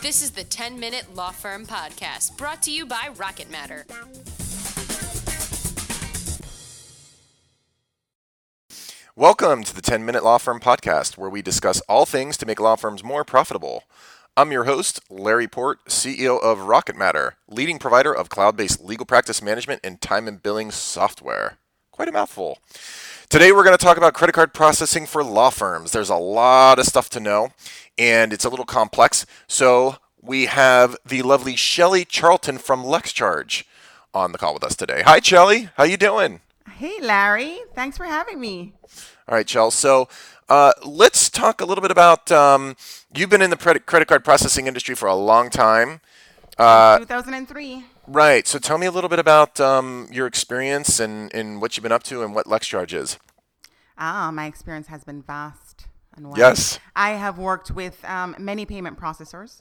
This is the 10 Minute Law Firm Podcast, brought to you by Rocket Matter. Welcome to the 10 Minute Law Firm Podcast, where we discuss all things to make law firms more profitable. I'm your host, Larry Port, CEO of Rocket Matter, leading provider of cloud based legal practice management and time and billing software. Quite a mouthful. Today, we're going to talk about credit card processing for law firms. There's a lot of stuff to know, and it's a little complex. So, we have the lovely Shelley Charlton from LexCharge on the call with us today. Hi, Shelley. How you doing? Hey, Larry. Thanks for having me. All right, Chell. So uh, let's talk a little bit about um, you've been in the credit card processing industry for a long time. Uh, 2003. Right. So tell me a little bit about um, your experience and, and what you've been up to and what LexCharge is. Ah, my experience has been vast and wide. Yes. I have worked with um, many payment processors.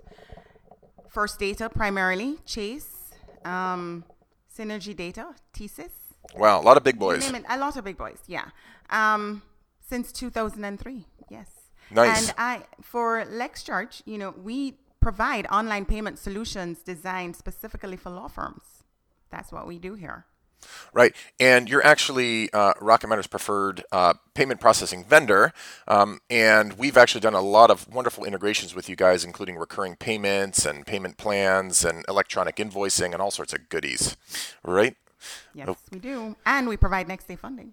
First Data primarily, Chase, um, Cynergy Data, TSYS. Wow, a lot of big boys. A lot of big boys, yeah. Um, since 2003, yes. Nice. And I, for LexCharge, you know, we provide online payment solutions designed specifically for law firms. That's what we do here. Right, and you're actually uh, Rocket Matter's preferred uh, payment processing vendor, um, and we've actually done a lot of wonderful integrations with you guys, including recurring payments and payment plans and electronic invoicing and all sorts of goodies, right? Yes, oh. we do, and we provide next day funding.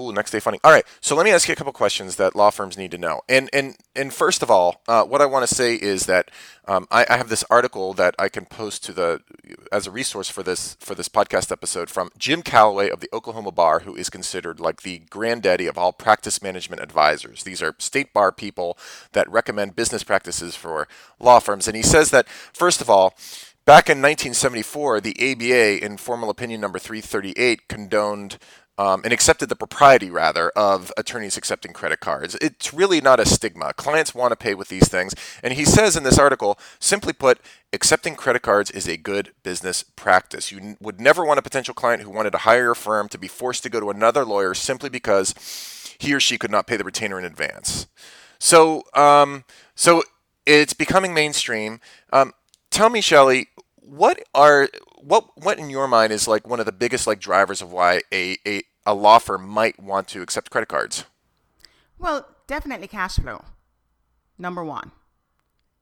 Ooh, next day funding. All right, so let me ask you a couple questions that law firms need to know. And and and first of all, uh, what I want to say is that um, I, I, have this article that I can post to the as a resource for this for this podcast episode from Jim Calloway of the Oklahoma Bar, who is considered like the granddaddy of all practice management advisors. These are state bar people that recommend business practices for law firms, and he says that first of all. Back in 1974, the ABA, in Formal Opinion Number 338, condoned um, and accepted the propriety rather of attorneys accepting credit cards. It's really not a stigma. Clients want to pay with these things, and he says in this article, simply put, accepting credit cards is a good business practice. You n- would never want a potential client who wanted to hire your firm to be forced to go to another lawyer simply because he or she could not pay the retainer in advance. So, um, so it's becoming mainstream. Um, tell me, Shelley, what are what what in your mind is like one of the biggest like drivers of why a, a a law firm might want to accept credit cards? Well, definitely cash flow. Number one,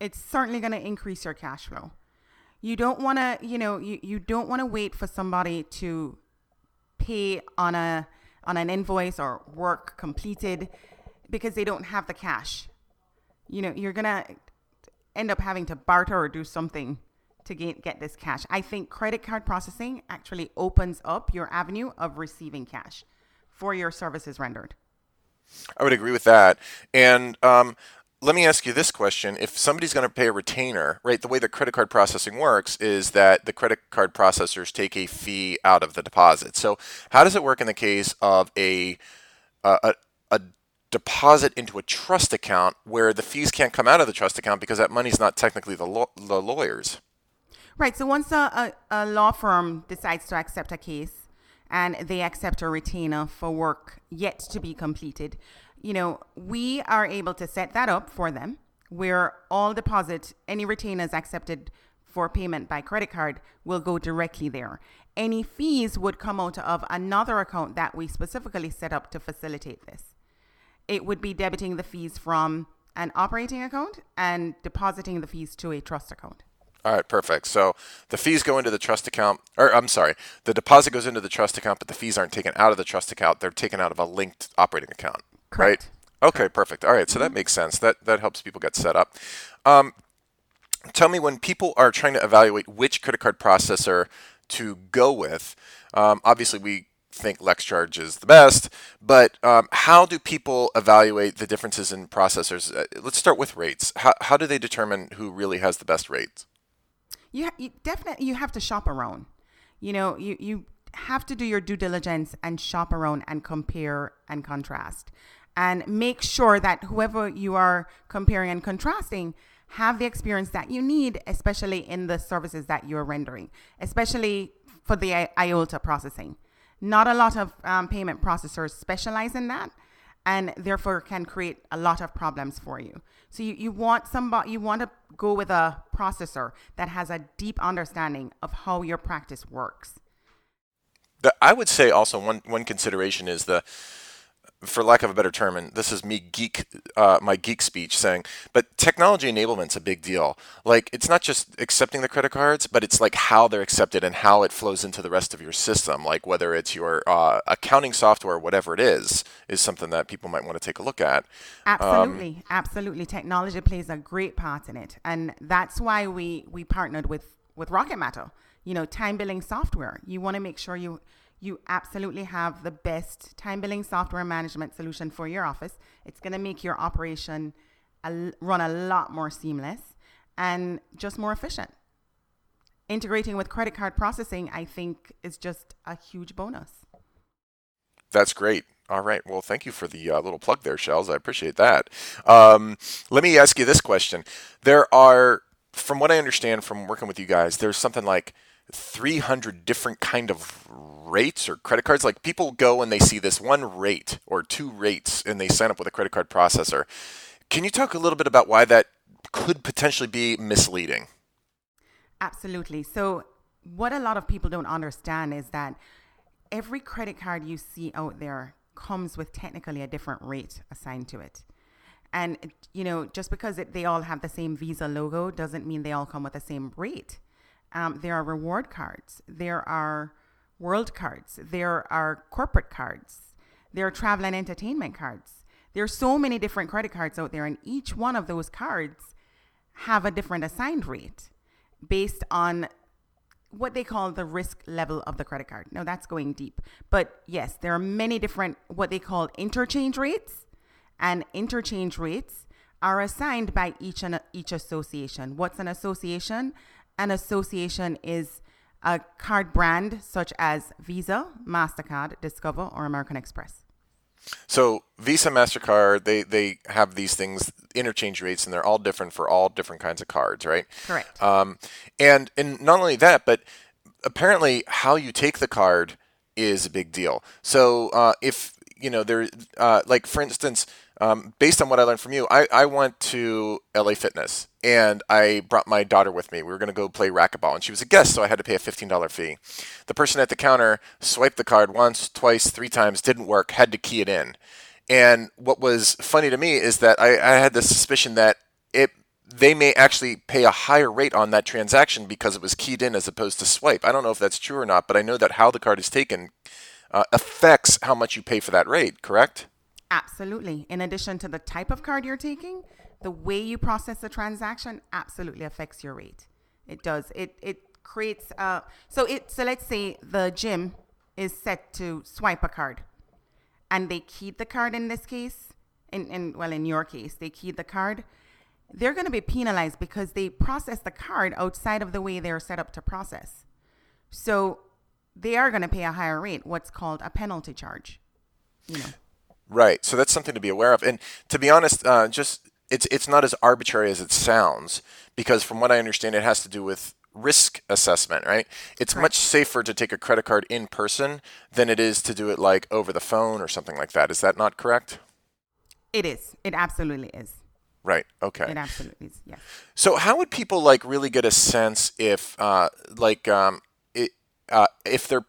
it's certainly going to increase your cash flow. You don't want to, you know, you, you don't want to wait for somebody to pay on a on an invoice or work completed because they don't have the cash. You know, you're going to end up having to barter or do something to get, get this cash. I think credit card processing actually opens up your avenue of receiving cash for your services rendered. I would agree with that. And um, let me ask you this question. If somebody's going to pay a retainer, right, the way the credit card processing works is that the credit card processors take a fee out of the deposit. So, how does it work in the case of a, a, a deposit into a trust account where the fees can't come out of the trust account because that money's not technically the, the lawyer's? Right. So once a, a, a law firm decides to accept a case and they accept a retainer for work yet to be completed, you know, we are able to set that up for them where all deposit, any retainers accepted for payment by credit card will go directly there. Any fees would come out of another account that we specifically set up to facilitate this. It would be debiting the fees from an operating account and depositing the fees to a trust account. All right, perfect. So the fees go into the trust account, or I'm sorry, the deposit goes into the trust account, but the fees aren't taken out of the trust account. They're taken out of a linked operating account. Correct. Right? Okay, perfect. All right, so that mm-hmm. makes sense. That that helps people get set up. Um, tell me when people are trying to evaluate which credit card processor to go with. Um, obviously, we think LexCharge is the best, but um, how do people evaluate the differences in processors? Uh, let's start with rates. How, how do they determine who really has the best rates? You, you definitely you have to shop around. You know, you you have to do your due diligence and shop around and compare and contrast and make sure that whoever you are comparing and contrasting have the experience that you need, especially in the services that you're rendering, especially for the IOLTA processing. Not a lot of um, payment processors specialize in that and therefore can create a lot of problems for you. So you, you want somebody you want to go with a processor that has a deep understanding of how your practice works. I would say also one one consideration is the for lack of a better term, and this is me geek, uh, my geek speech saying, but technology enablement's a big deal. Like it's not just accepting the credit cards, but it's like how they're accepted and how it flows into the rest of your system. Like whether it's your uh, accounting software, whatever it is, is something that people might want to take a look at. Absolutely, um, absolutely. Technology plays a great part in it, and that's why we we partnered with with Rocket Matter. You know, time billing software. You want to make sure you you absolutely have the best time billing software management solution for your office. It's going to make your operation run a lot more seamless and just more efficient. Integrating with credit card processing, I think, is just a huge bonus. That's great. All right. Well, thank you for the uh, little plug there, Shells. I appreciate that. Um, let me ask you this question. There are, from what I understand from working with you guys, there's something like 300 different kind of rates or credit cards. Like people go and they see this one rate or two rates and they sign up with a credit card processor. Can you talk a little bit about why that could potentially be misleading? Absolutely. So what a lot of people don't understand is that every credit card you see out there comes with technically a different rate assigned to it. And you know just because it, they all have the same visa logo doesn't mean they all come with the same rate um, there are reward cards. There are world cards. There are corporate cards. There are travel and entertainment cards. There are so many different credit cards out there, and each one of those cards have a different assigned rate based on what they call the risk level of the credit card. Now that's going deep. But yes, there are many different what they call interchange rates and interchange rates are assigned by each and each association. What's an association? An association is a card brand such as Visa, MasterCard, Discover, or American Express. So Visa, Mastercard, they they have these things interchange rates, and they're all different for all different kinds of cards, right? Correct. Um, and and not only that, but apparently how you take the card is a big deal. So uh, if you know there, uh, like for instance, um, based on what I learned from you, I, I went to LA Fitness and I brought my daughter with me. We were going to go play racquetball, and she was a guest, so I had to pay a $15 fee. The person at the counter swiped the card once, twice, three times, didn't work, had to key it in. And what was funny to me is that I, I had the suspicion that it they may actually pay a higher rate on that transaction because it was keyed in as opposed to swipe. I don't know if that's true or not, but I know that how the card is taken uh, affects how much you pay for that rate, correct? Absolutely. In addition to the type of card you're taking, the way you process the transaction absolutely affects your rate. It does. It it creates uh so it so let's say the gym is set to swipe a card and they keyed the card in this case in, in well in your case they keyed the card they're going to be penalized because they process the card outside of the way they're set up to process so they are going to pay a higher rate what's called a penalty charge you know Right. So that's something to be aware of. And to be honest, uh, just it's it's not as arbitrary as it sounds because from what I understand, it has to do with risk assessment, right? It's Correct. much safer to take a credit card in person than it is to do it like over the phone or something like that. Is that not correct? It is. It absolutely is. Right. Okay. It absolutely is. Yes. So how would people like really get a sense if uh, like um, it, uh, if they're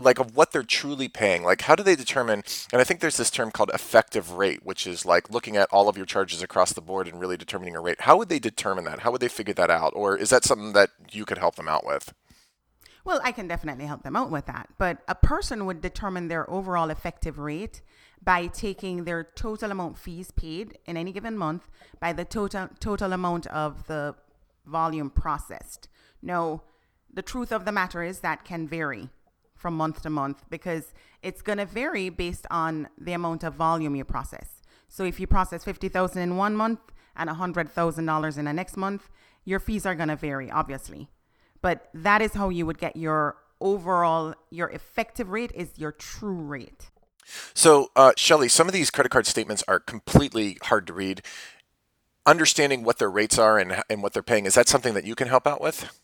like of what they're truly paying like how do they determine and i think there's this term called effective rate which is like looking at all of your charges across the board and really determining a rate. How would they determine that? How would they figure that out? Or is that something that you could help them out with? Well i can definitely help them out with that. But a person would determine their overall effective rate by taking their total amount fees paid in any given month by the total total amount of the volume processed. No the truth of the matter is that can vary from month to month because it's going to vary based on the amount of volume you process. So if you process 50,000 in one month and $100,000 in the next month, your fees are going to vary obviously. But that is how you would get your overall your effective rate is your true rate. So, uh, Shelley, some of these credit card statements are completely hard to read. Understanding what their rates are and, and what they're paying, is that something that you can help out with?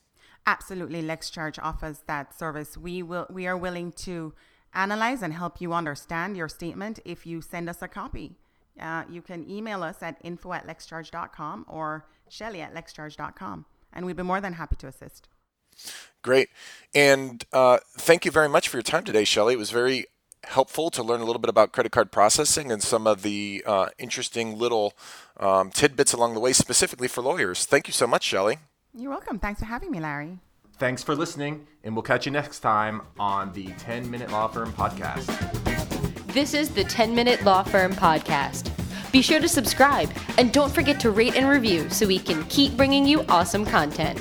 Absolutely, LexCharge offers that service. We will we are willing to analyze and help you understand your statement if you send us a copy. Uh, you can email us at info at lexcharge.com or Shelley at lexcharge.com. And we'd be more than happy to assist. Great. And uh, thank you very much for your time today, Shelley. It was very helpful to learn a little bit about credit card processing and some of the uh, interesting little um, tidbits along the way, specifically for lawyers. Thank you so much, Shelley. You're welcome. Thanks for having me, Larry. Thanks for listening, and we'll catch you next time on the 10 Minute Law Firm Podcast. This is the 10 Minute Law Firm Podcast. Be sure to subscribe and don't forget to rate and review so we can keep bringing you awesome content.